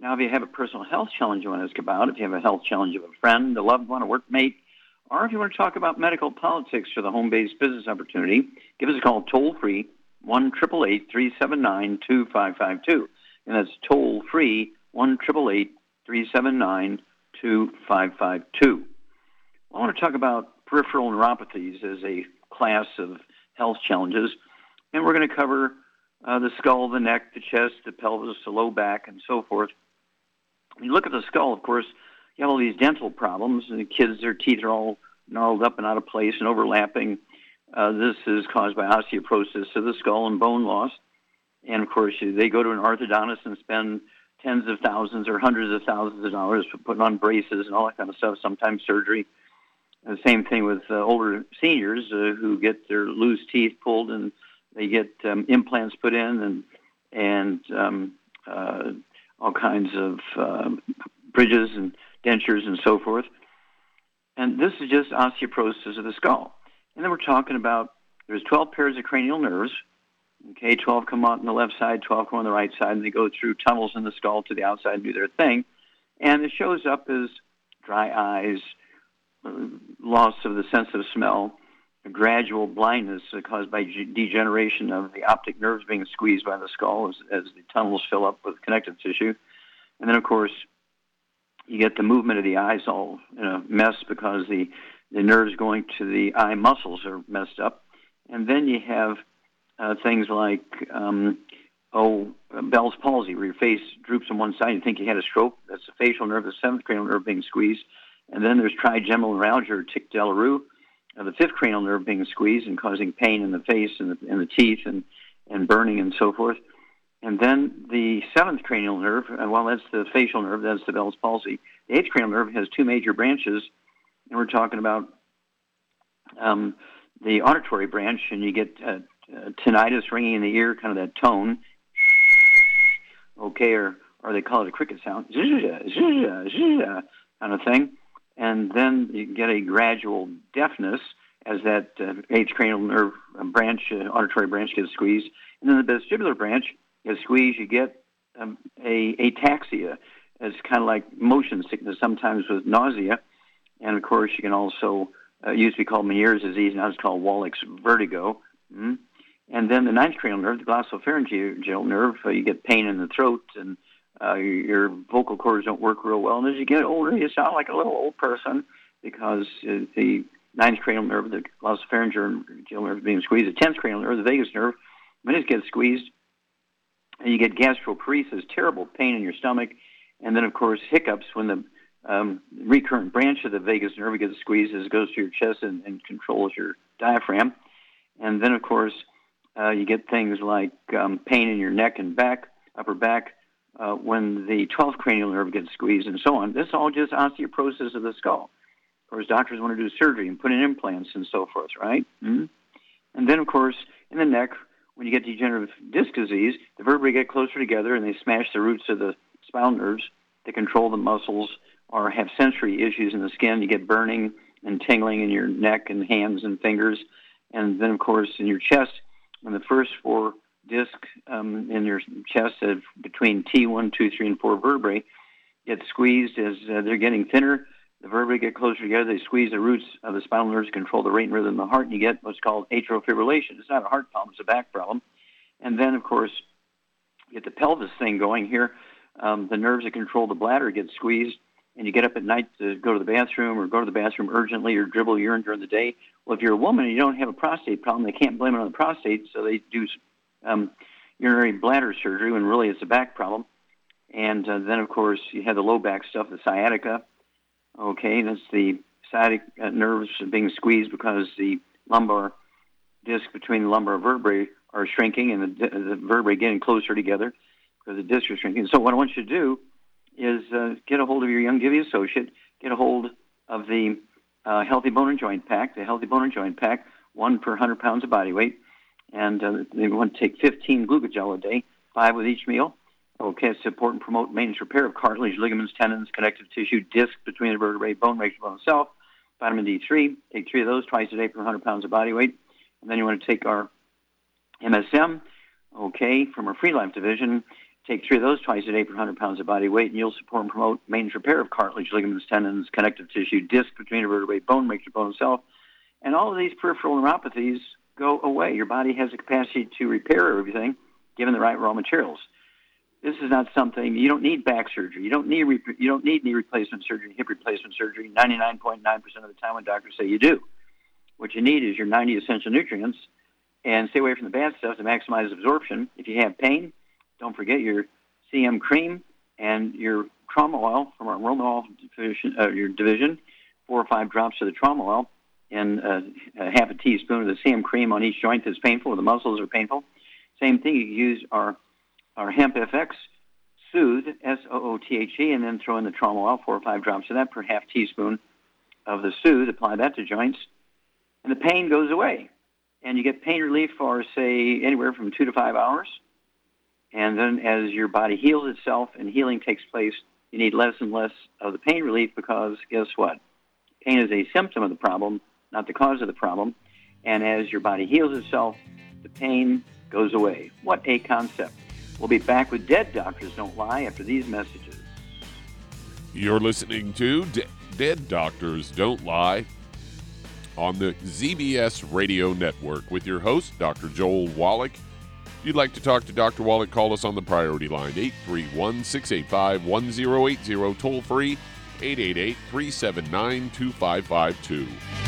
Now, if you have a personal health challenge you want to ask about, if you have a health challenge of a friend, a loved one, a workmate, or if you want to talk about medical politics for the home-based business opportunity, give us a call toll-free, 1-888-379-2552. And that's toll-free, 1-888-379-2552. I want to talk about peripheral neuropathies as a class of health challenges. And we're going to cover uh, the skull, the neck, the chest, the pelvis, the low back, and so forth. You look at the skull, of course, you have all these dental problems, and the kids, their teeth are all gnarled up and out of place and overlapping. Uh, this is caused by osteoporosis of the skull and bone loss. And of course, they go to an orthodontist and spend tens of thousands or hundreds of thousands of dollars for putting on braces and all that kind of stuff, sometimes surgery. And the same thing with uh, older seniors uh, who get their loose teeth pulled and they get um, implants put in and and um, uh, all kinds of uh, bridges and dentures and so forth. And this is just osteoporosis of the skull. And then we're talking about there's 12 pairs of cranial nerves. Okay, 12 come out on the left side, 12 come on the right side, and they go through tunnels in the skull to the outside and do their thing. And it shows up as dry eyes, loss of the sense of smell, gradual blindness caused by degeneration of the optic nerves being squeezed by the skull as, as the tunnels fill up with connective tissue. And then, of course, you get the movement of the eyes all in a mess because the, the nerves going to the eye muscles are messed up. And then you have uh, things like, um, oh, Bell's palsy, where your face droops on one side. You think you had a stroke. That's the facial nerve, the seventh cranial nerve being squeezed. And then there's trigeminal neuralgia or tic douloureux, the fifth cranial nerve being squeezed and causing pain in the face and the, in the teeth and, and burning and so forth. And then the seventh cranial nerve, uh, well, that's the facial nerve, that's the Bell's palsy. The eighth cranial nerve has two major branches, and we're talking about um, the auditory branch, and you get uh, uh, tinnitus ringing in the ear, kind of that tone, okay, or, or they call it a cricket sound, kind of thing and then you get a gradual deafness as that uh, eighth cranial nerve branch, uh, auditory branch gets squeezed, and then the vestibular branch gets squeezed. You get um, a ataxia. It's kind of like motion sickness, sometimes with nausea, and of course you can also uh, used to be called Meniere's disease, now it's called Wallach's vertigo. Mm-hmm. And then the ninth cranial nerve, the glossopharyngeal nerve, uh, you get pain in the throat and uh, your vocal cords don't work real well. And as you get older, you sound like a little old person because uh, the ninth cranial nerve, the glossopharyngeal nerve being squeezed, the tenth cranial nerve, the vagus nerve, when it gets squeezed, and you get gastroparesis, terrible pain in your stomach, and then of course hiccups when the um, recurrent branch of the vagus nerve gets squeezed as it goes to your chest and, and controls your diaphragm, and then of course uh, you get things like um, pain in your neck and back, upper back, uh, when the 12th cranial nerve gets squeezed and so on. This is all just osteoporosis of the skull. Of course, doctors want to do surgery and put in implants and so forth, right? Mm-hmm. And then, of course, in the neck, when you get degenerative disc disease, the vertebrae get closer together and they smash the roots of the spinal nerves that control the muscles or have sensory issues in the skin. You get burning and tingling in your neck and hands and fingers. And then, of course, in your chest, when the first four disc um, in your chest of between T1, 2, 3, and 4 vertebrae get squeezed as uh, they're getting thinner. The vertebrae get closer together. They squeeze the roots of the spinal nerves, control the rate and rhythm of the heart, and you get what's called atrial fibrillation. It's not a heart problem; it's a back problem. And then, of course, you get the pelvis thing going here. um, the nerves that control the bladder get squeezed, and you get up at night to go to the bathroom or go to the bathroom urgently or dribble urine during the day. Well, if you're a woman and you don't have a prostate problem, they can't blame it on the prostate, so they do um, urinary bladder surgery when really it's a back problem. And uh, then, of course, you have the low back stuff, the sciatica. Okay, that's the sciatic uh, nerves being squeezed because the lumbar disc between the lumbar vertebrae are shrinking and the, the vertebrae getting closer together because the disc is shrinking. So what I want you to do is uh, get a hold of your Youngevity associate, get a hold of the uh, Healthy Bone and Joint Pack, the Healthy Bone and Joint Pack, one per 100 pounds of body weight. And uh, they want to take 15 glucogel a day, five with each meal. Okay, support and promote maintenance repair of cartilage, ligaments, tendons, connective tissue, disc between the vertebrae, bone, makes bone itself. Vitamin D3, take three of those twice a day for 100 pounds of body weight. And then you want to take our MSM, okay, from our Free Life division. Take three of those twice a day per 100 pounds of body weight, and you'll support and promote maintenance repair of cartilage, ligaments, tendons, connective tissue, disc between the vertebrae, bone, your bone itself. And all of these peripheral neuropathies go away. Your body has the capacity to repair everything given the right raw materials. This is not something you don't need back surgery. You don't need you don't need knee replacement surgery, hip replacement surgery. 99.9% of the time, when doctors say you do, what you need is your 90 essential nutrients, and stay away from the bad stuff to maximize absorption. If you have pain, don't forget your CM cream and your trauma oil from our Roma oil division, uh, your division, four or five drops of the trauma oil and uh, half a teaspoon of the CM cream on each joint that's painful the muscles are painful. Same thing, you use our, our Hemp FX Soothe, S-O-O-T-H-E, and then throw in the trauma oil, four or five drops of that per half teaspoon of the Soothe. Apply that to joints, and the pain goes away. And you get pain relief for, say, anywhere from two to five hours. And then as your body heals itself and healing takes place, you need less and less of the pain relief because guess what? Pain is a symptom of the problem, not the cause of the problem. And as your body heals itself, the pain goes away. What a concept. We'll be back with Dead Doctors Don't Lie after these messages. You're listening to De- Dead Doctors Don't Lie on the ZBS Radio Network with your host, Dr. Joel Wallach. If you'd like to talk to Dr. Wallach, call us on the priority line 831 685 1080, toll free 888 379 2552.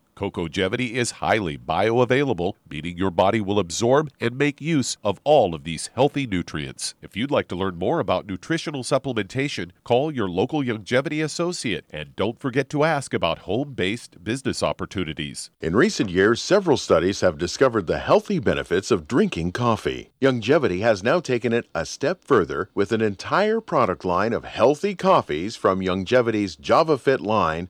Cocogevity is highly bioavailable, meaning your body will absorb and make use of all of these healthy nutrients. If you'd like to learn more about nutritional supplementation, call your local Youngevity associate and don't forget to ask about home based business opportunities. In recent years, several studies have discovered the healthy benefits of drinking coffee. Youngevity has now taken it a step further with an entire product line of healthy coffees from Youngevity's JavaFit line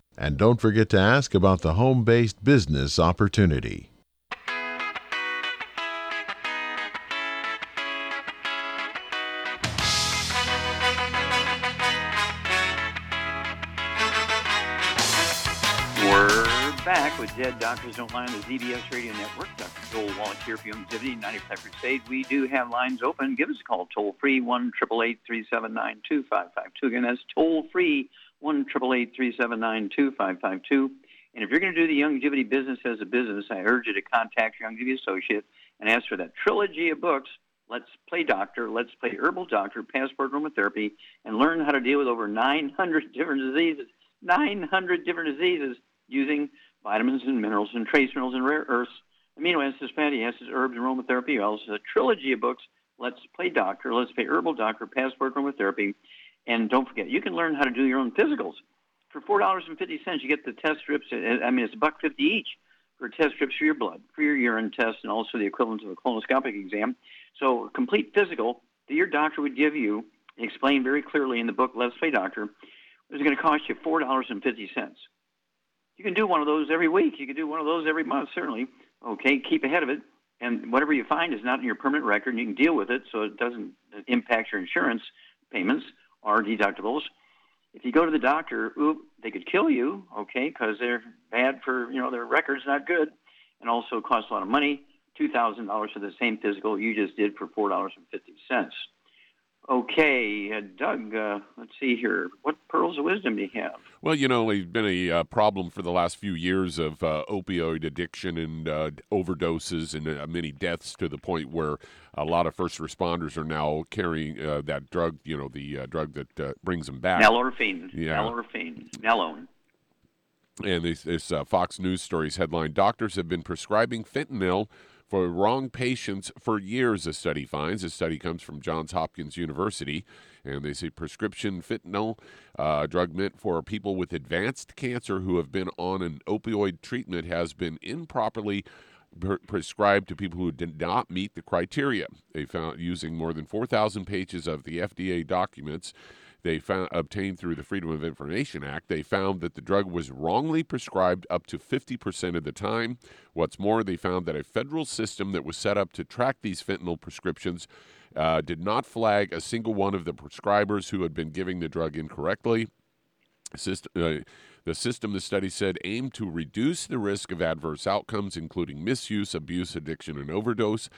And don't forget to ask about the home based business opportunity. We're back with Dead Doctors Don't Lie on the ZBS Radio Network. Dr. Joel Wallach here for Youngevity 95 Crusade. We do have lines open. Give us a call toll free 1 2552 Again, that's toll free 1 2552 And if you're going to do the Youngevity business as a business, I urge you to contact your Youngevity associate and ask for that trilogy of books. Let's play doctor, let's play herbal doctor, passport aromatherapy, and learn how to deal with over 900 different diseases. 900 different diseases using vitamins and minerals and trace minerals and rare earths, amino acids, fatty acids, herbs, and aromatherapy oils. A trilogy of books. Let's play doctor. Let's play herbal doctor, passport aromatherapy. And don't forget, you can learn how to do your own physicals. For four dollars and fifty cents, you get the test strips. I mean, it's a buck fifty each for test strips for your blood, for your urine test, and also the equivalent of a colonoscopic exam. So, a complete physical that your doctor would give you, explained very clearly in the book Let's Play Doctor, is going to cost you four dollars and fifty cents. You can do one of those every week. You can do one of those every month, certainly. Okay, keep ahead of it. And whatever you find is not in your permanent record, and you can deal with it so it doesn't impact your insurance payments or deductibles. If you go to the doctor, oop, they could kill you, okay, because they're bad for, you know, their record's not good and also cost a lot of money. $2,000 for the same physical you just did for $4.50. Okay, uh, Doug, uh, let's see here. What pearls of wisdom do you have? Well, you know, it's been a uh, problem for the last few years of uh, opioid addiction and uh, overdoses and uh, many deaths to the point where a lot of first responders are now carrying that drug, you know, the drug that brings them back. Nalorphine. Yeah. Nalorphine. Nalone. And this, this Fox News stories headline Doctors have been prescribing fentanyl for wrong patients for years, a study finds. A study comes from Johns Hopkins University, and they say prescription fentanyl, uh, drug meant for people with advanced cancer who have been on an opioid treatment, has been improperly prescribed to people who did not meet the criteria. They found using more than 4,000 pages of the FDA documents they found obtained through the Freedom of Information Act, they found that the drug was wrongly prescribed up to 50% of the time. What's more, they found that a federal system that was set up to track these fentanyl prescriptions uh, did not flag a single one of the prescribers who had been giving the drug incorrectly. Uh, the system, the study said, aimed to reduce the risk of adverse outcomes, including misuse, abuse, addiction, and overdose.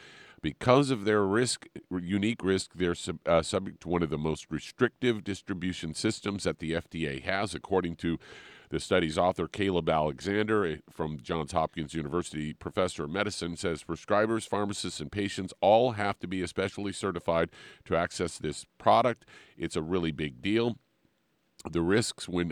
Because of their risk, unique risk, they're sub, uh, subject to one of the most restrictive distribution systems that the FDA has, according to the study's author, Caleb Alexander from Johns Hopkins University, professor of medicine, says prescribers, pharmacists, and patients all have to be especially certified to access this product. It's a really big deal. The risks when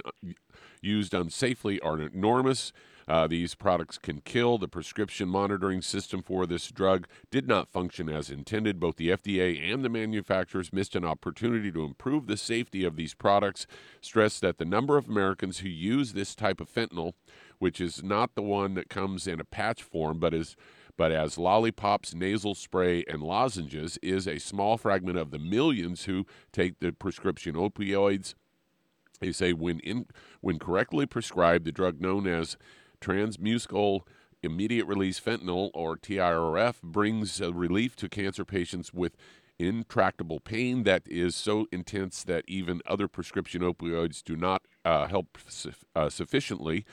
used unsafely are enormous. Uh, these products can kill. The prescription monitoring system for this drug did not function as intended. Both the FDA and the manufacturers missed an opportunity to improve the safety of these products. Stress that the number of Americans who use this type of fentanyl, which is not the one that comes in a patch form, but is but as lollipops, nasal spray, and lozenges, is a small fragment of the millions who take the prescription opioids. They say when in, when correctly prescribed, the drug known as transmucosal immediate release fentanyl, or TIRF, brings relief to cancer patients with intractable pain that is so intense that even other prescription opioids do not uh, help su- uh, sufficiently.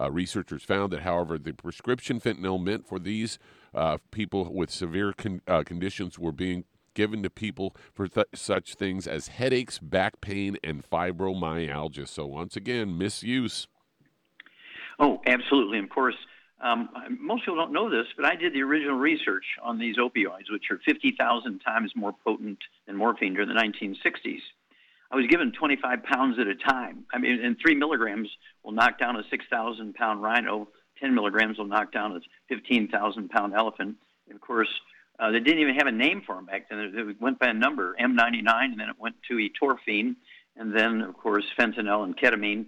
Uh, researchers found that, however, the prescription fentanyl meant for these uh, people with severe con- uh, conditions were being given to people for th- such things as headaches, back pain, and fibromyalgia. So, once again, misuse. Oh, absolutely. Of course, um, most people don't know this, but I did the original research on these opioids, which are 50,000 times more potent than morphine during the 1960s. I was given 25 pounds at a time. I mean, and three milligrams will knock down a 6,000 pound rhino. 10 milligrams will knock down a 15,000 pound elephant. And of course, uh, they didn't even have a name for them back then. It went by a number, M99, and then it went to etorphine, and then, of course, fentanyl and ketamine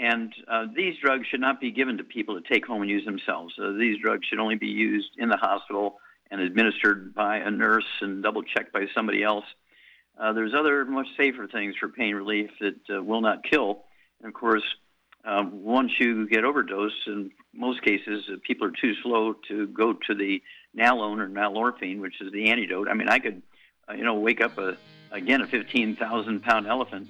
and uh, these drugs should not be given to people to take home and use themselves. Uh, these drugs should only be used in the hospital and administered by a nurse and double checked by somebody else. Uh, there's other much safer things for pain relief that uh, will not kill. And of course, um, once you get overdosed, in most cases, uh, people are too slow to go to the nalone or nalorphine, which is the antidote. I mean, I could, uh, you know, wake up a again a 15,000 pound elephant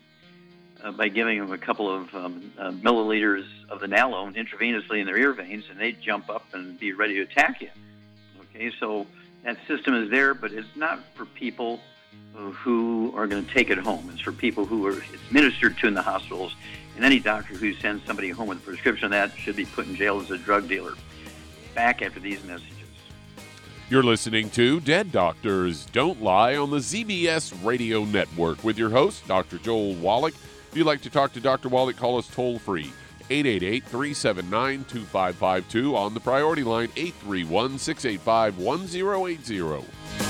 uh, by giving them a couple of um, uh, milliliters of the naloxone intravenously in their ear veins, and they jump up and be ready to attack you. Okay, so that system is there, but it's not for people who are going to take it home. It's for people who are administered to in the hospitals. And any doctor who sends somebody home with a prescription of that should be put in jail as a drug dealer. Back after these messages. You're listening to Dead Doctors Don't Lie on the ZBS Radio Network with your host, Dr. Joel Wallach. If you'd like to talk to Dr. Wallach, call us toll free 888 379 2552 on the priority line 831 685 1080.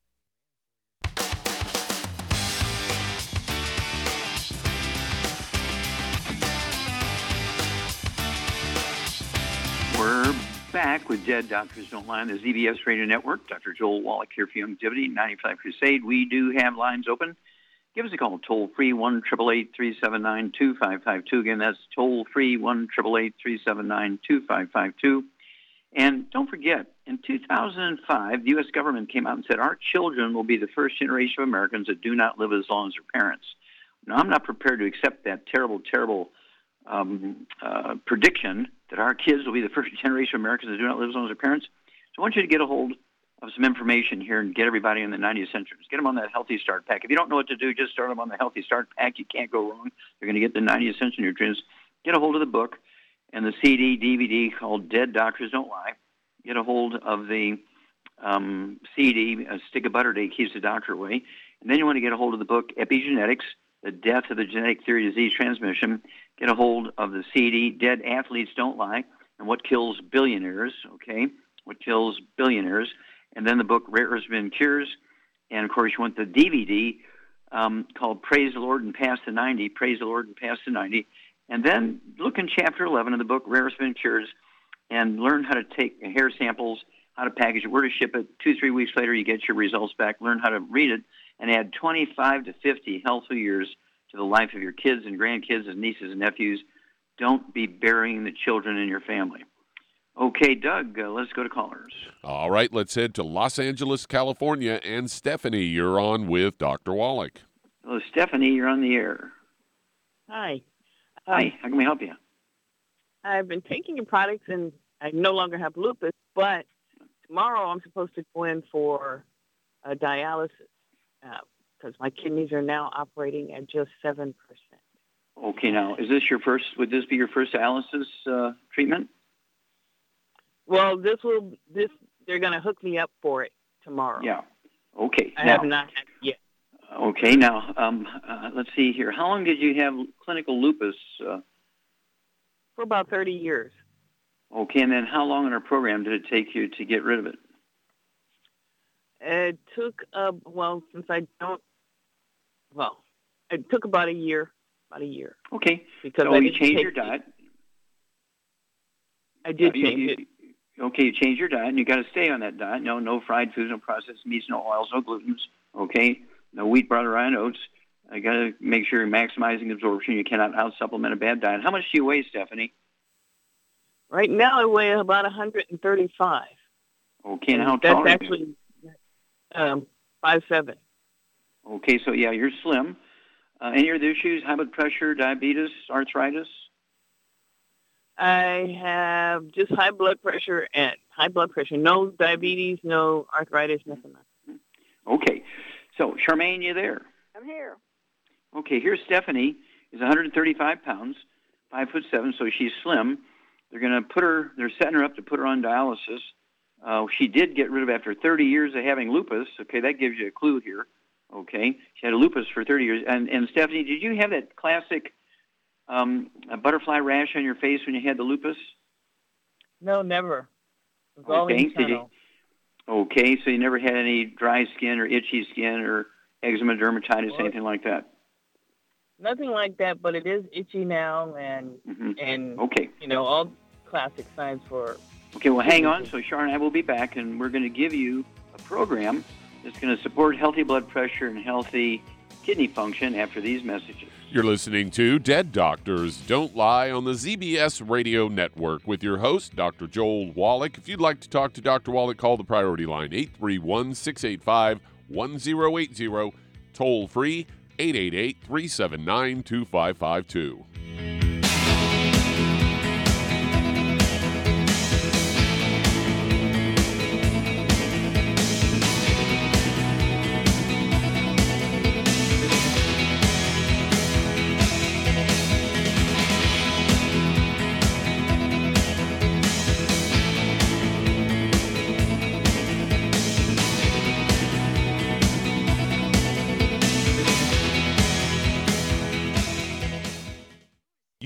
We're back with Dead Doctors Don't Lie on the ZBS Radio Network. Dr. Joel Wallach here for Youngevity, 95 Crusade. We do have lines open. Give us a call, toll free, 1 379 2552. Again, that's toll free, 1 379 2552. And don't forget, in 2005, the U.S. government came out and said our children will be the first generation of Americans that do not live as long as their parents. Now, I'm not prepared to accept that terrible, terrible um, uh, prediction that our kids will be the first generation of Americans that do not live as long as their parents. So I want you to get a hold of some information here and get everybody in the 90 Essentials. Get them on that Healthy Start Pack. If you don't know what to do, just start them on the Healthy Start Pack. You can't go wrong. You're going to get the 90 essential Nutrients. Get a hold of the book and the CD, DVD called Dead Doctors Don't Lie. Get a hold of the um, CD, A Stick of Butter Day Keeps the Doctor Away. And then you want to get a hold of the book Epigenetics, The Death of the Genetic Theory of Disease Transmission get a hold of the CD, Dead Athletes Don't Lie, and What Kills Billionaires, okay? What Kills Billionaires. And then the book Rare Been Cures. And of course, you want the DVD um, called Praise the Lord and Pass the 90, Praise the Lord and Pass the 90. And then look in chapter 11 of the book Rare Been Cures and learn how to take hair samples, how to package it, where to ship it. Two, three weeks later, you get your results back. Learn how to read it and add 25 to 50 healthy years to the life of your kids and grandkids and nieces and nephews. Don't be burying the children in your family. Okay, Doug, uh, let's go to callers. All right, let's head to Los Angeles, California. And Stephanie, you're on with Dr. Wallach. Hello, Stephanie, you're on the air. Hi. Hi, um, how can we help you? I've been taking your products and I no longer have lupus, but tomorrow I'm supposed to go in for a dialysis because my kidneys are now operating at just 7%. Okay, now, is this your first, would this be your first dialysis uh, treatment? Well, this will, this, they're going to hook me up for it tomorrow. Yeah. Okay. I now, have not had yet. Okay, now, um, uh, let's see here. How long did you have clinical lupus? Uh, for about 30 years. Okay, and then how long in our program did it take you to get rid of it? It took, uh, well, since I don't, well, it took about a year, about a year. Okay. Because so I you changed your diet. I did change you, it. Okay, you change your diet, and you got to stay on that diet. No, no fried foods, no processed meats, no oils, no glutens. Okay, no wheat, brown, or rye oats. I got to make sure you're maximizing absorption. You cannot out supplement a bad diet. How much do you weigh, Stephanie? Right now, I weigh about 135. Okay, and how tall? That's actually um, five seven. Okay, so yeah, you're slim. Uh, any other issues? High blood pressure, diabetes, arthritis? I have just high blood pressure and high blood pressure. No diabetes, no arthritis, nothing. Okay, so Charmaine, you there? I'm here. Okay, here's Stephanie. is 135 pounds, five foot seven, so she's slim. They're going to put her. They're setting her up to put her on dialysis. Uh, she did get rid of after 30 years of having lupus. Okay, that gives you a clue here. Okay, she had a lupus for 30 years. And and Stephanie, did you have that classic um, butterfly rash on your face when you had the lupus? No, never. It was okay. Did you, okay, so you never had any dry skin or itchy skin or eczema, dermatitis, well, anything like that? Nothing like that, but it is itchy now, and mm-hmm. and okay, you know all classic signs for. Okay, well, hang on. So Sharon and I will be back, and we're going to give you a program that's going to support healthy blood pressure and healthy kidney function after these messages. You're listening to Dead Doctors Don't Lie on the ZBS Radio Network with your host, Dr. Joel Wallach. If you'd like to talk to Dr. Wallach, call the priority line 831 685 1080, toll free 888 379 2552.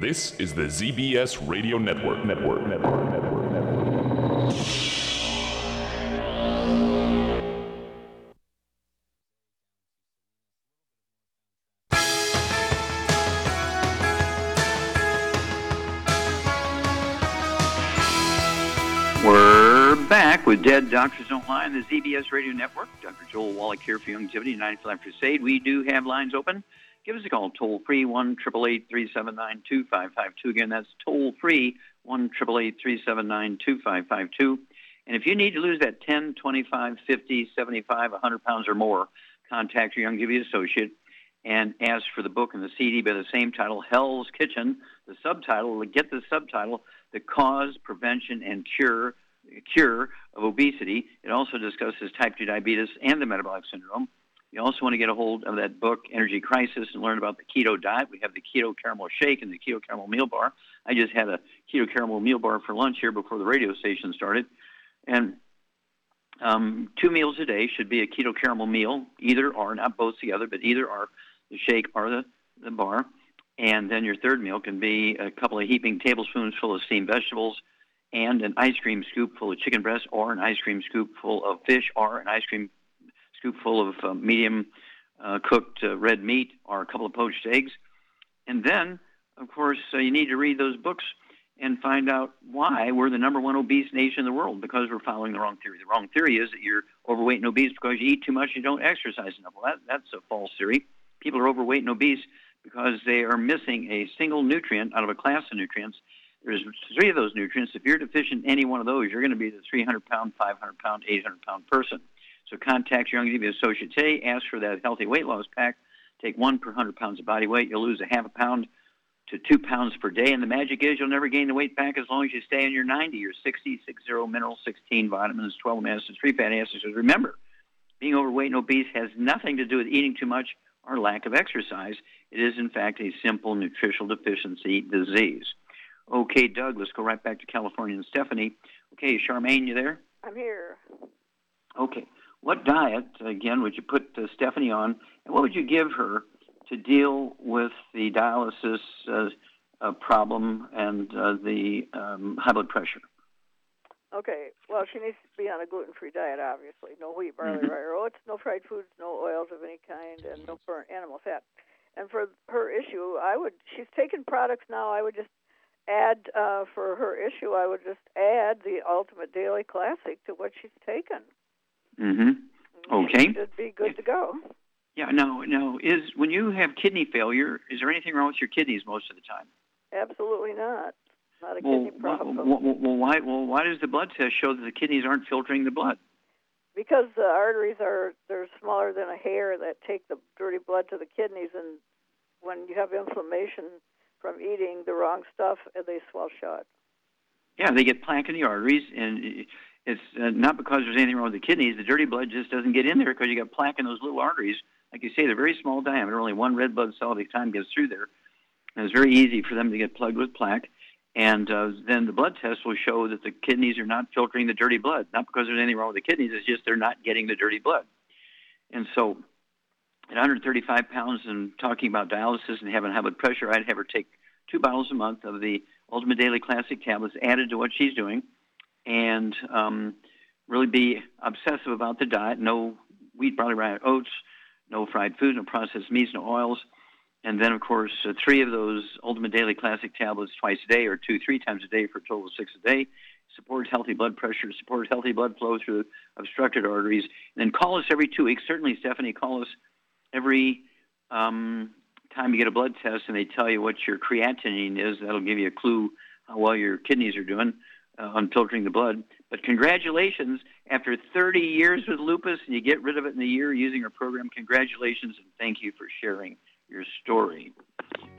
This is the ZBS Radio Network. Network. Network. Network. Network. We're back with Dead Doctors Don't Lie on the ZBS Radio Network. Dr. Joel Wallach here for Youngevity United Life Crusade. We do have lines open. Give us a call, toll free, 1 379 2552. Again, that's toll free, 1 379 And if you need to lose that 10, 25, 50, 75, 100 pounds or more, contact your Youngevity associate and ask for the book and the CD by the same title, Hell's Kitchen. The subtitle, get the subtitle, The Cause, Prevention, and Cure cure of obesity. It also discusses type 2 diabetes and the metabolic syndrome. You also want to get a hold of that book, Energy Crisis, and learn about the keto diet. We have the keto caramel shake and the keto caramel meal bar. I just had a keto caramel meal bar for lunch here before the radio station started. And um, two meals a day should be a keto caramel meal, either or, not both together, but either are the shake or the, the bar. And then your third meal can be a couple of heaping tablespoons full of steamed vegetables, and an ice cream scoop full of chicken breast or an ice cream scoop full of fish or an ice cream scoop full of uh, medium uh, cooked uh, red meat or a couple of poached eggs. And then, of course, uh, you need to read those books and find out why we're the number one obese nation in the world because we're following the wrong theory. The wrong theory is that you're overweight and obese because you eat too much and you don't exercise enough. Well, that, that's a false theory. People are overweight and obese because they are missing a single nutrient out of a class of nutrients there's three of those nutrients. If you're deficient in any one of those, you're going to be the 300 pound, 500 pound, 800 pound person. So contact your Youngevity associate today. Ask for that healthy weight loss pack. Take one per 100 pounds of body weight. You'll lose a half a pound to two pounds per day. And the magic is you'll never gain the weight back as long as you stay in your 90, your 60, 60 minerals, 16 vitamins, 12 amino acids, 3 fatty acids. Remember, being overweight and obese has nothing to do with eating too much or lack of exercise. It is, in fact, a simple nutritional deficiency disease. Okay, Doug, let's go right back to California and Stephanie. Okay, Charmaine, you there? I'm here. Okay. What diet, again, would you put uh, Stephanie on, and what would you give her to deal with the dialysis uh, uh, problem and uh, the um, high blood pressure? Okay. Well, she needs to be on a gluten-free diet, obviously. No wheat, barley, mm-hmm. rye, or oats, no fried foods, no oils of any kind, and no burnt animal fat. And for her issue, I would. She's taking products now. I would just add uh, for her issue, I would just add the Ultimate Daily Classic to what she's taken. Mm-hmm. Okay. She should be good to go. Yeah. No. No. Is when you have kidney failure, is there anything wrong with your kidneys most of the time? Absolutely not. Not a well, kidney problem. Well, well, well, why? Well, why does the blood test show that the kidneys aren't filtering the blood? Because the arteries are they're smaller than a hair that take the dirty blood to the kidneys, and when you have inflammation from eating the wrong stuff they swell shut. Yeah, they get plaque in the arteries, and it's uh, not because there's anything wrong with the kidneys. The dirty blood just doesn't get in there because you got plaque in those little arteries. Like you say, they're very small diameter. Only one red blood cell at a time gets through there. And it's very easy for them to get plugged with plaque. And uh, then the blood test will show that the kidneys are not filtering the dirty blood. Not because there's anything wrong with the kidneys, it's just they're not getting the dirty blood. And so at 135 pounds and talking about dialysis and having high blood pressure, I'd have her take two bottles a month of the Ultimate Daily Classic tablets added to what she's doing and um, really be obsessive about the diet. No wheat, barley, rye, oats, no fried food, no processed meats, no oils. And then, of course, uh, three of those Ultimate Daily Classic tablets twice a day or two, three times a day for a total of six a day. Support healthy blood pressure, support healthy blood flow through obstructed arteries. And then call us every two weeks. Certainly, Stephanie, call us every um, time you get a blood test and they tell you what your creatinine is. That'll give you a clue how well your kidneys are doing uh, on filtering the blood. But congratulations, after 30 years with lupus and you get rid of it in a year using our program, congratulations and thank you for sharing your story.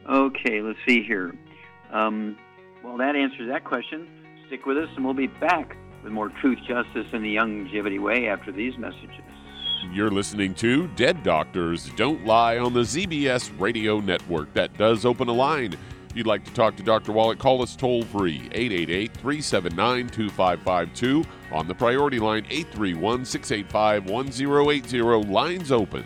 Okay, let's see here. Um, well, that answers that question. Stick with us and we'll be back with more truth, justice, and the longevity way after these messages. You're listening to Dead Doctors Don't Lie on the ZBS Radio Network. That does open a line. If you'd like to talk to Dr. Wallach, call us toll free 888 379 2552 on the priority line 831 685 1080. Lines open.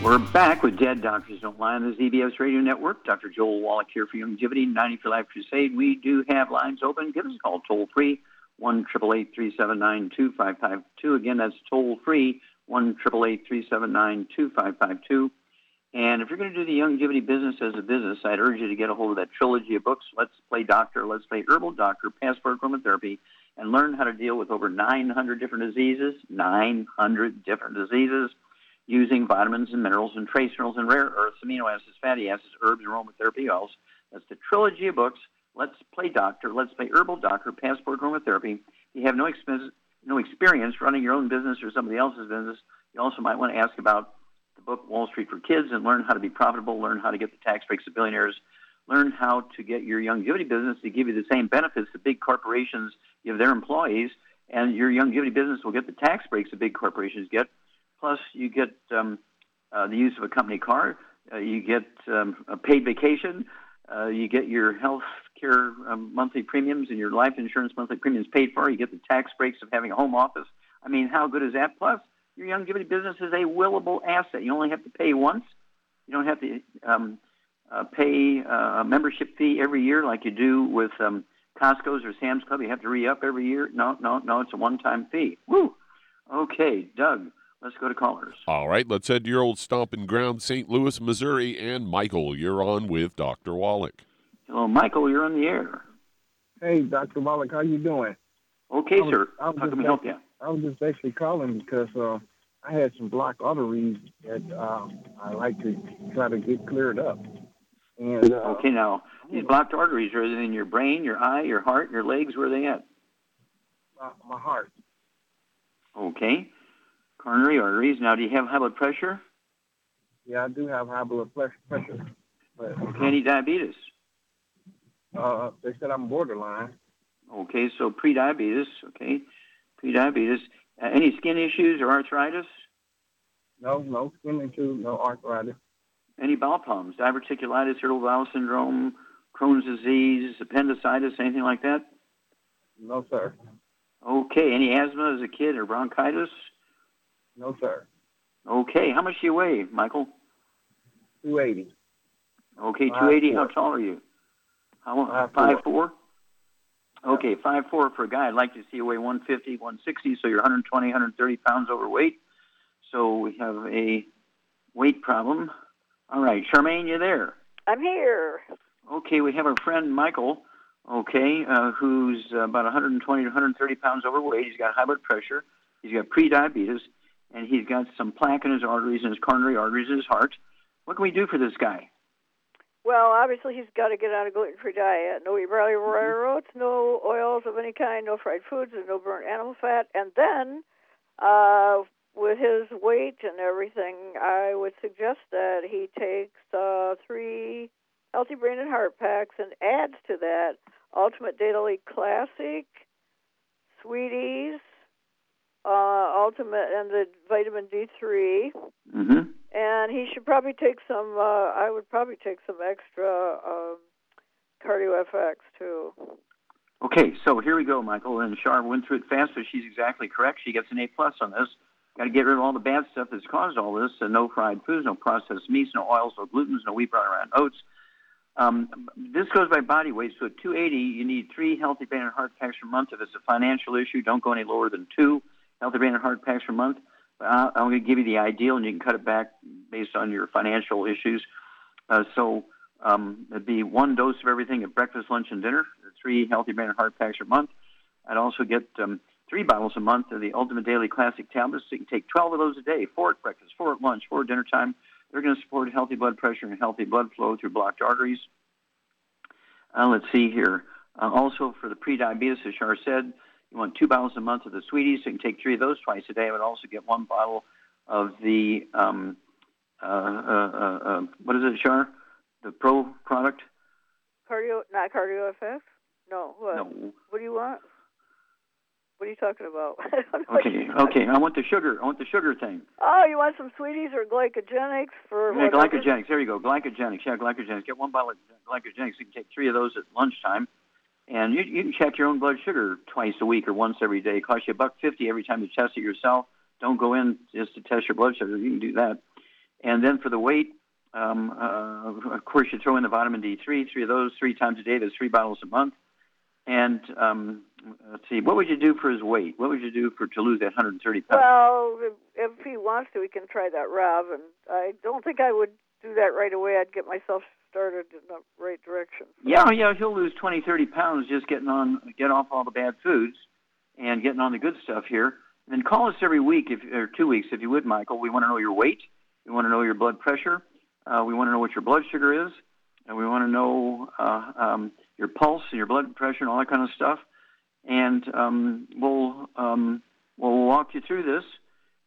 We're back with Dead Doctors Don't Lie on the ZBS Radio Network. Dr. Joel Wallach here for Youngevity, 90 for Life Crusade. We do have lines open. Give us a call toll free, 1 2552. Again, that's toll free, 1 2552. And if you're going to do the Youngevity business as a business, I'd urge you to get a hold of that trilogy of books, Let's Play Doctor, Let's Play Herbal Doctor, Passport Aromatherapy, and learn how to deal with over 900 different diseases, 900 different diseases using vitamins and minerals and trace minerals and rare earths, amino acids, fatty acids, herbs, aromatherapy oils. That's the trilogy of books. Let's play doctor. Let's play herbal doctor. Passport aromatherapy. If you have no expense, no experience running your own business or somebody else's business. You also might want to ask about the book Wall Street for Kids and learn how to be profitable. Learn how to get the tax breaks of billionaires. learn how to get your Youngevity business to give you the same benefits that big corporations give their employees, and your Youngevity business will get the tax breaks that big corporations get. Plus, you get um, uh, the use of a company car, uh, you get um, a paid vacation, uh, you get your health care um, monthly premiums and your life insurance monthly premiums paid for. You get the tax breaks of having a home office. I mean, how good is that? Plus, your Youngevity business is a willable asset. You only have to pay once. You don't have to um, uh, pay uh, a membership fee every year like you do with um, Costco's or Sam's Club. You have to re-up every year. No, no, no. It's a one-time fee. Woo. Okay, Doug. Let's go to callers. All right, let's head to your old stomping ground, St. Louis, Missouri. And Michael, you're on with Dr. Wallach. Hello, Michael. You're on the air. Hey, Dr. Wallach. How you doing? Okay, was, sir. How can we help you? I was just actually calling because uh, I had some blocked arteries that uh, I like to try to get cleared up. And uh, okay, now these blocked arteries are they in your brain, your eye, your heart, your legs? Where are they at? My, my heart. Okay, coronary arteries. Now, do you have high blood pressure? Yeah, I do have high blood pressure. But, any diabetes? Uh, they said I'm borderline. Okay, so pre-diabetes. Okay, pre-diabetes. Uh, any skin issues or arthritis? No, no skin issues, no arthritis. Any bowel problems? Diverticulitis, irritable bowel syndrome, Crohn's disease, appendicitis, anything like that? No, sir. Okay. Any asthma as a kid or bronchitis? No, sir. Okay. How much do you weigh, Michael? 280. Okay, 280. How tall are you? How five, five four? Okay, five four for a guy. I'd like to see you weigh 150, 160, so you're 120, 130 pounds overweight. So we have a weight problem. All right, Charmaine, you there? I'm here. Okay, we have our friend Michael. Okay, uh, who's uh, about 120 to 130 pounds overweight. He's got high blood pressure. He's got pre-diabetes, and he's got some plaque in his arteries and his coronary arteries in his heart. What can we do for this guy? Well, obviously he's got to get on a gluten-free diet. No barley, rye oats, no oils of any kind, no fried foods, and no burnt animal fat. And then, uh, with his weight and everything, I would suggest that he takes uh, three healthy brain and heart packs and adds to that Ultimate Daily Classic, Sweeties, uh, Ultimate, and the vitamin D3. Mm-hmm. And he should probably take some. Uh, I would probably take some extra um, Cardio FX too. Okay, so here we go, Michael. And Char went through it fast, but she's exactly correct. She gets an A plus on this. Got to get rid of all the bad stuff that's caused all this. Uh, no fried foods, no processed meats, no oils, no glutens, no wheat, brown, around oats. Um, this goes by body weight. So at 280, you need three healthy brain and heart packs per month. If it's a financial issue, don't go any lower than two healthy brain and heart packs per month. Uh, I'm going to give you the ideal, and you can cut it back based on your financial issues. Uh, so um, it'd be one dose of everything at breakfast, lunch, and dinner. Three healthy brain and heart packs per month. I'd also get um, three bottles a month of the Ultimate Daily Classic tablets. So you can take 12 of those a day, four at breakfast, four at lunch, four at dinner time. They're going to support healthy blood pressure and healthy blood flow through blocked arteries. Uh, let's see here. Uh, also, for the pre-diabetes, as Char said, you want two bottles a month of the sweeties. So you can take three of those twice a day. I would also get one bottle of the um, uh, uh, uh, what is it, Char? The Pro product. Cardio, not Cardio FX. No. What? No. What do you want? What are you talking about? okay, okay. I want the sugar. I want the sugar thing. Oh, you want some sweeties or glycogenics for yeah, glycogenics. There you go. Glycogenics. Yeah, glycogenics. Get one bottle of glycogenics. You can take three of those at lunchtime, and you, you can check your own blood sugar twice a week or once every day. It costs you a buck fifty every time you test it yourself. Don't go in just to test your blood sugar. You can do that. And then for the weight, um, uh, of course, you throw in the vitamin D3. Three of those three times a day. There's three bottles a month. And um, let's see, what would you do for his weight? What would you do for to lose that 130 pounds? Well, if, he wants to, we can try that Rev. And I don't think I would do that right away. I'd get myself started in the right direction. Yeah, yeah, he'll lose 20, 30 pounds just getting on, get off all the bad foods, and getting on the good stuff here. And then call us every week, if or two weeks, if you would, Michael. We want to know your weight. We want to know your blood pressure. Uh, we want to know what your blood sugar is, and we want to know uh, um, your pulse and your blood pressure and all that kind of stuff. And um, we'll um, we'll walk you through this.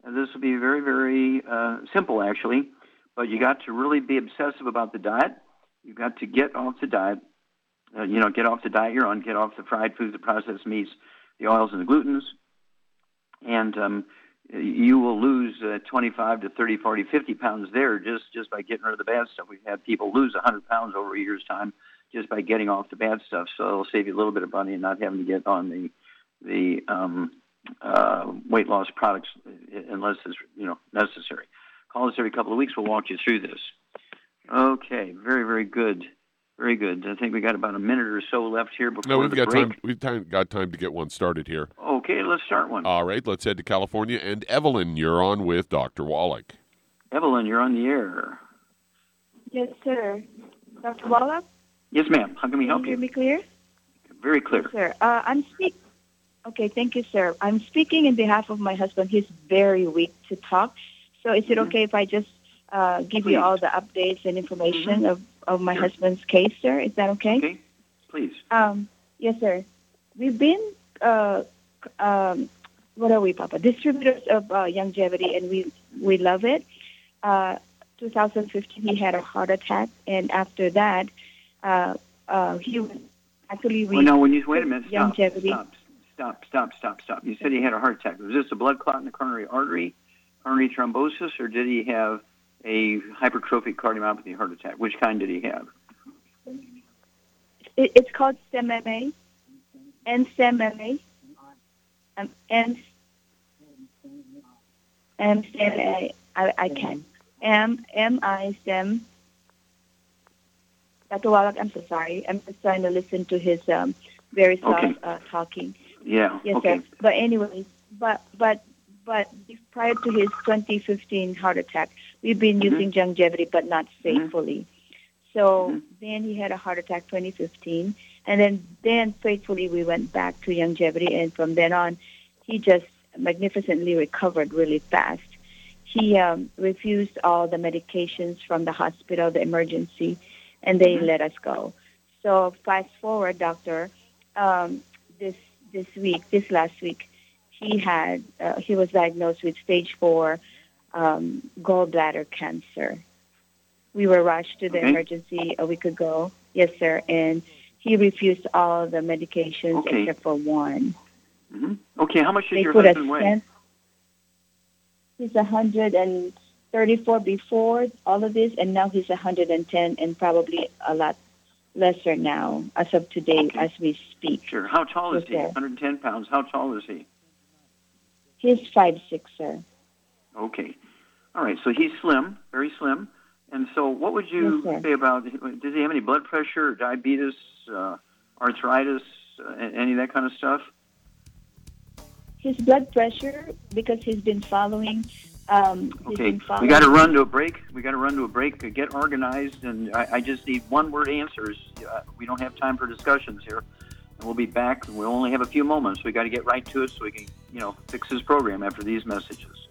And this will be very very uh, simple actually, but you got to really be obsessive about the diet. You've got to get off the diet. Uh, you know, get off the diet you're on. Get off the fried foods, the processed meats, the oils, and the glutens. And um, you will lose uh, 25 to 30, 40, 50 pounds there just just by getting rid of the bad stuff. We've had people lose 100 pounds over a year's time just by getting off the bad stuff. So it'll save you a little bit of money and not having to get on the the um, uh, weight loss products unless it's you know necessary. Call us every couple of weeks. We'll walk you through this. Okay, very very good, very good. I think we got about a minute or so left here before no, we've the got break. time. We've time, got time to get one started here. Okay, let's start one. All right, let's head to California. And Evelyn, you're on with Dr. Wallach. Evelyn, you're on the air. Yes, sir. Dr. Wallach? Yes, ma'am. How can we help Can you you? hear me clear? Very clear. Yes, sir. Uh, I'm speak. Okay, thank you, sir. I'm speaking in behalf of my husband. He's very weak to talk. So is it okay if I just uh, give you all the updates and information of, of my husband's case, sir? Is that okay? Okay, please. Um, yes, sir. We've been, uh, um, what are we, Papa? Distributors of uh, Youngevity, and we we love it. Uh, 2015, he had a heart attack, and after that, uh, uh, he was actually Well, no, when you wait a minute, stop, Youngevity. stop, stop, stop, stop, stop. You said he had a heart attack. Was this a blood clot in the coronary artery, coronary thrombosis, or did he have a hypertrophic cardiomyopathy heart attack? Which kind did he have? It, it's called STEMMA, NSTEMMA, um, N, M STEMMA. I, I can't. M M I STEM. Dr. Wallach, I'm so sorry. I'm just trying to listen to his um, very soft Okay. uh, talking. Yeah. Yes, okay. sir. But anyways, but but but prior to his 2015 heart attack, we've been Mhm. using Youngevity, but not faithfully. So Mm-hmm. then he had a heart attack 2015, and then then faithfully we went back to Youngevity, and from then on, he just magnificently recovered really fast. He um, refused all the medications from the hospital, the emergency, and they Mhm. let us go. So fast forward, doctor, um, this this week, this last week, he had uh, he was diagnosed with stage four um, gallbladder cancer. We were rushed to the Okay. emergency a week ago. Yes, sir, and he refused all the medications Okay. except for one. hmm Okay. How much does They your husband weigh? He's 134 before all of this, and now he's 110, and probably a lot lesser now as of today Okay. as we speak. Sure. How tall is he? sir. 110 pounds. How tall is he? He's five six, sir. Okay. All right. So he's slim, very slim. And so, what would you Yes, say about? Does he have any blood pressure, or diabetes, uh, arthritis, uh, any of that kind of stuff? His blood pressure, because he's been following. Um, he's Okay, been following we got to run to a break. We got to run to a break. Get organized, and I, I just need one-word answers. Uh, we don't have time for discussions here, and we'll be back. We only have a few moments. We got to get right to it so we can, you know, fix this program after these messages.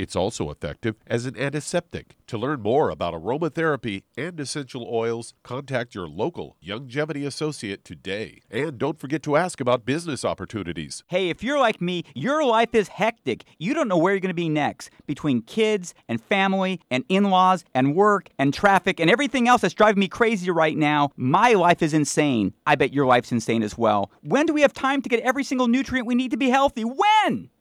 It's also effective as an antiseptic. To learn more about aromatherapy and essential oils, contact your local Youngevity associate today. And don't forget to ask about business opportunities. Hey, if you're like me, your life is hectic. You don't know where you're going to be next between kids and family and in laws and work and traffic and everything else that's driving me crazy right now. My life is insane. I bet your life's insane as well. When do we have time to get every single nutrient we need to be healthy? When?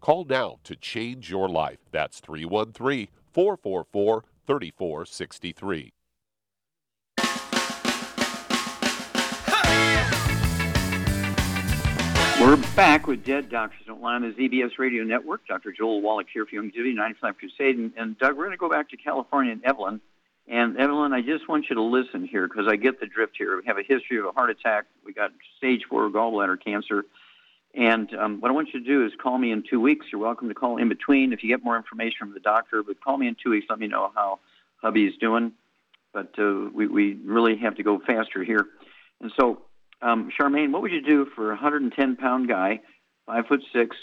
Call now to change your life. That's 313 444 3463. We're back with Dead Doctors Don't Lie on the ZBS Radio Network. Dr. Joel Wallach here for Youngevity 95 Crusade. And, and Doug, we're going to go back to California and Evelyn. And Evelyn, I just want you to listen here because I get the drift here. We have a history of a heart attack. We got stage four gallbladder cancer. And um, what I want you to do is call me in two weeks. You're welcome to call in between if you get more information from the doctor. But call me in two weeks. Let me know how hubby's doing. But uh, we, we really have to go faster here. And so um, Charmaine, what would you do for a 110 pound guy, five foot six,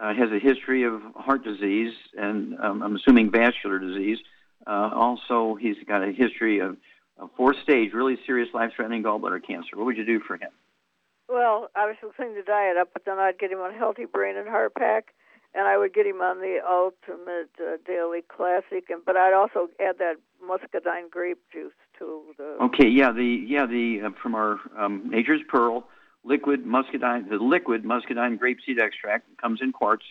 uh, has a history of heart disease and um, I'm assuming vascular disease. Uh, also, he's got a history of, of fourth stage, really serious life threatening gallbladder cancer. What would you do for him? Well, I was clean the diet up, but then I'd get him on Healthy Brain and Heart Pack, and I would get him on the Ultimate uh, Daily Classic, and but I'd also add that muscadine grape juice to the. Okay, yeah, the yeah the uh, from our um, Nature's Pearl liquid muscadine, the liquid muscadine grapeseed extract comes in quarts.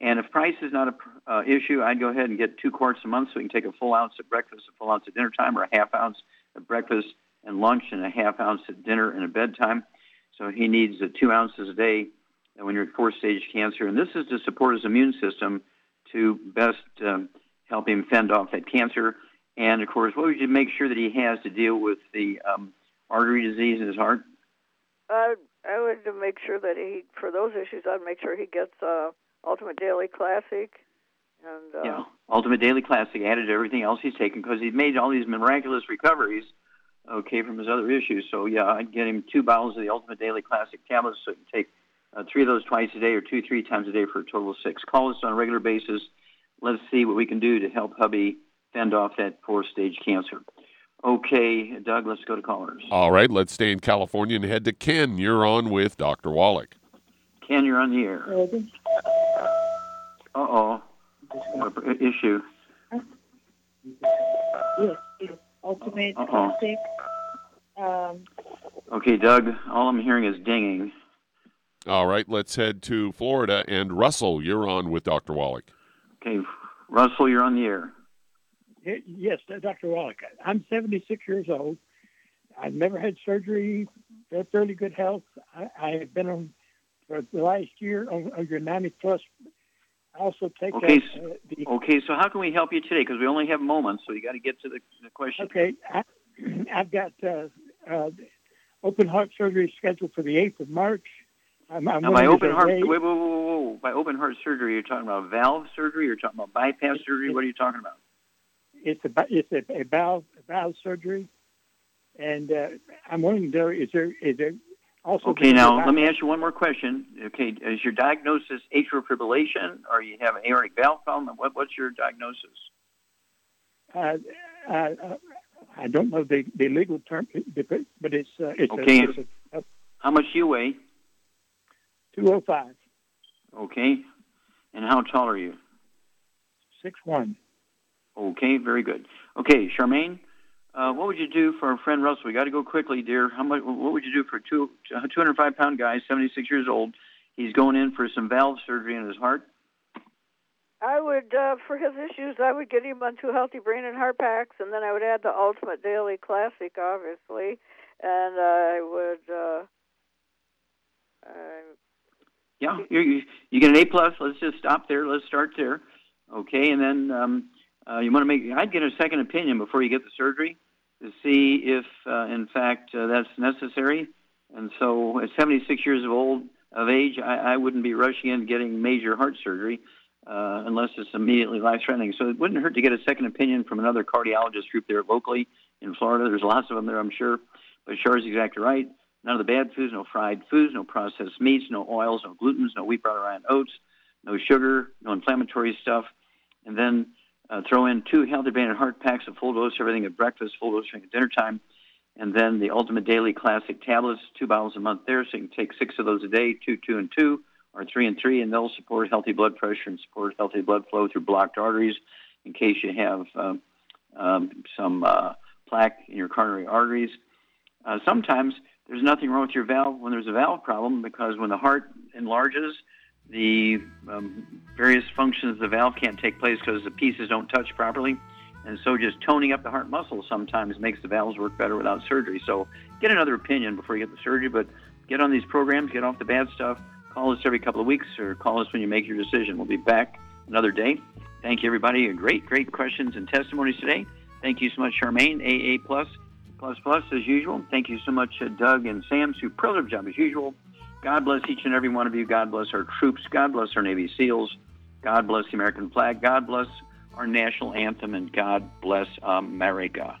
And if price is not a uh, issue, I'd go ahead and get two quarts a month so we can take a full ounce at breakfast, a full ounce at dinner time, or a half ounce at breakfast and lunch, and a half ounce at dinner and at bedtime. So he needs uh, two ounces a day when you're at fourth stage cancer. And this is to support his immune system to best um, help him fend off that cancer. And of course, what would you make sure that he has to deal with the um, artery disease in his heart? Uh, I would make sure that he, for those issues, I'd make sure he gets uh, Ultimate Daily Classic. And, uh, yeah, Ultimate Daily Classic added to everything else he's taken because he's made all these miraculous recoveries, okay, from his other issues. So yeah, I'd get him two bottles of the Ultimate Daily Classic tablets so he can take uh, three of those twice a day or two, three times a day for a total of six. Call us on a regular basis. Let's see what we can do to help hubby fend off that fourth stage cancer. Okay, Doug, let's go to callers. All right, let's stay in California and head to Ken. You're on with Dr. Wallach. Ken, you're on the air. Uh oh. Issue. Yes, yes. Ultimate Uh-oh. Classic. Um, Okay, Doug, all I'm hearing is dinging. All right, let's head to Florida. And Russell, you're on with Dr. Wallach. Okay, Russell, you're on the air. Yes, Dr. Wallach. I'm 76 years old. I've never had surgery. Got fairly good health. I, I've been on for the last year on, on your 90 plus. I also take Okay, uh, uh, the Okay, so how can we help you today? Because we only have moments, so you got to get to the, the question. Okay, I, I've got uh, uh, open heart surgery is scheduled for the 8th of March. I'm, I'm now, by open heart, wait, whoa, whoa, whoa, whoa. By open heart surgery, you're talking about valve surgery. You're talking about bypass surgery. What are you talking about? It's a it's a, a valve a valve surgery, and uh, I'm wondering there is there is there also Okay, now let me ask you one more question. Okay, is your diagnosis atrial fibrillation, or you have an aortic valve problem? What, what's your diagnosis? Uh, uh, uh, I don't know the, the legal term, but it's uh, it's Okay. a, it's a, a How much do you weigh? 205, Okay, and how tall are you? Six one. Okay, very good. Okay, Charmaine, uh, what would you do for our friend Russell? We got to go quickly, dear. How much? What would you do for a two, 205 pound guy, 76 years old? He's going in for some valve surgery in his heart. I would, uh, for his issues, I would get him on two healthy brain and heart packs, and then I would add the Ultimate Daily Classic, obviously, and I would. Uh, uh, Yeah, you you, get an A plus. Let's just stop there. Let's start there. Okay, and then um, uh, you want to make. I'd get a second opinion before you get the surgery to see if, uh, in fact, uh, that's necessary. And so, at 76 years of old of age, I, I wouldn't be rushing in getting major heart surgery uh, unless it's immediately life-threatening. So it wouldn't hurt to get a second opinion from another cardiologist group there locally in Florida. There's lots of them there, I'm sure. But Char's exactly right. None of the bad foods, no fried foods, no processed meats, no oils, no glutens, no wheat, butter, and oats, no sugar, no inflammatory stuff. And then uh, throw in two healthy brain and heart packs, of full dose everything at breakfast, full dose at dinner time, and then the Ultimate Daily Classic tablets, two bottles a month there, so you can take six of those a day, two, two, and two, or three and three, and they'll support healthy blood pressure and support healthy blood flow through blocked arteries in case you have um, um, some uh, plaque in your coronary arteries. Uh, sometimes there's nothing wrong with your valve when there's a valve problem because when the heart enlarges, the um, various functions of the valve can't take place because the pieces don't touch properly. And so just toning up the heart muscle sometimes makes the valves work better without surgery. So get another opinion before you get the surgery, but get on these programs, get off the bad stuff. Call us every couple of weeks or call us when you make your decision. We'll be back another day. Thank you, everybody. Great, great questions and testimonies today. Thank you so much, Charmaine, AA plus, plus plus as usual. Thank you so much, uh, Doug and Sam. Superlative job as usual. God bless each and every one of you. God bless our troops. God bless our Navy SEALs. God bless the American flag. God bless our national anthem. And God bless America.